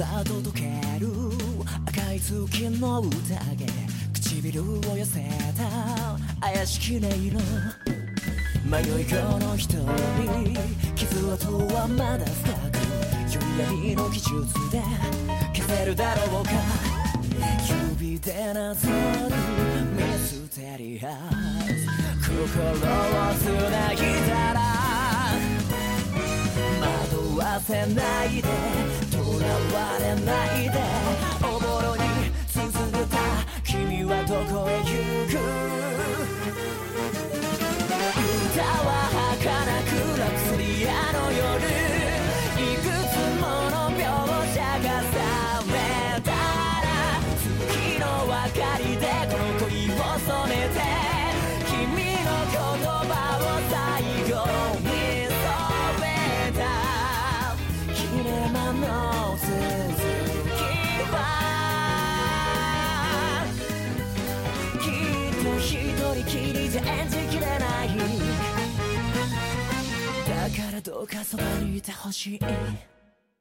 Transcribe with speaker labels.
Speaker 1: は届ける。赤い月の宴。唇を寄せた。怪しき音色。迷い子の瞳。傷跡はまだ深く。宵闇の技術で消せるだろうか。指でなぞるミステリアス。心をつなぎたせないで。囚われないで。おぼろに綴った君はどこへ行く？歌は儚くラプソディアの夜。いくつもの描写が覚めたら月の明かり一人きりじゃ演じきれない。だからどうかそばにいてほしい。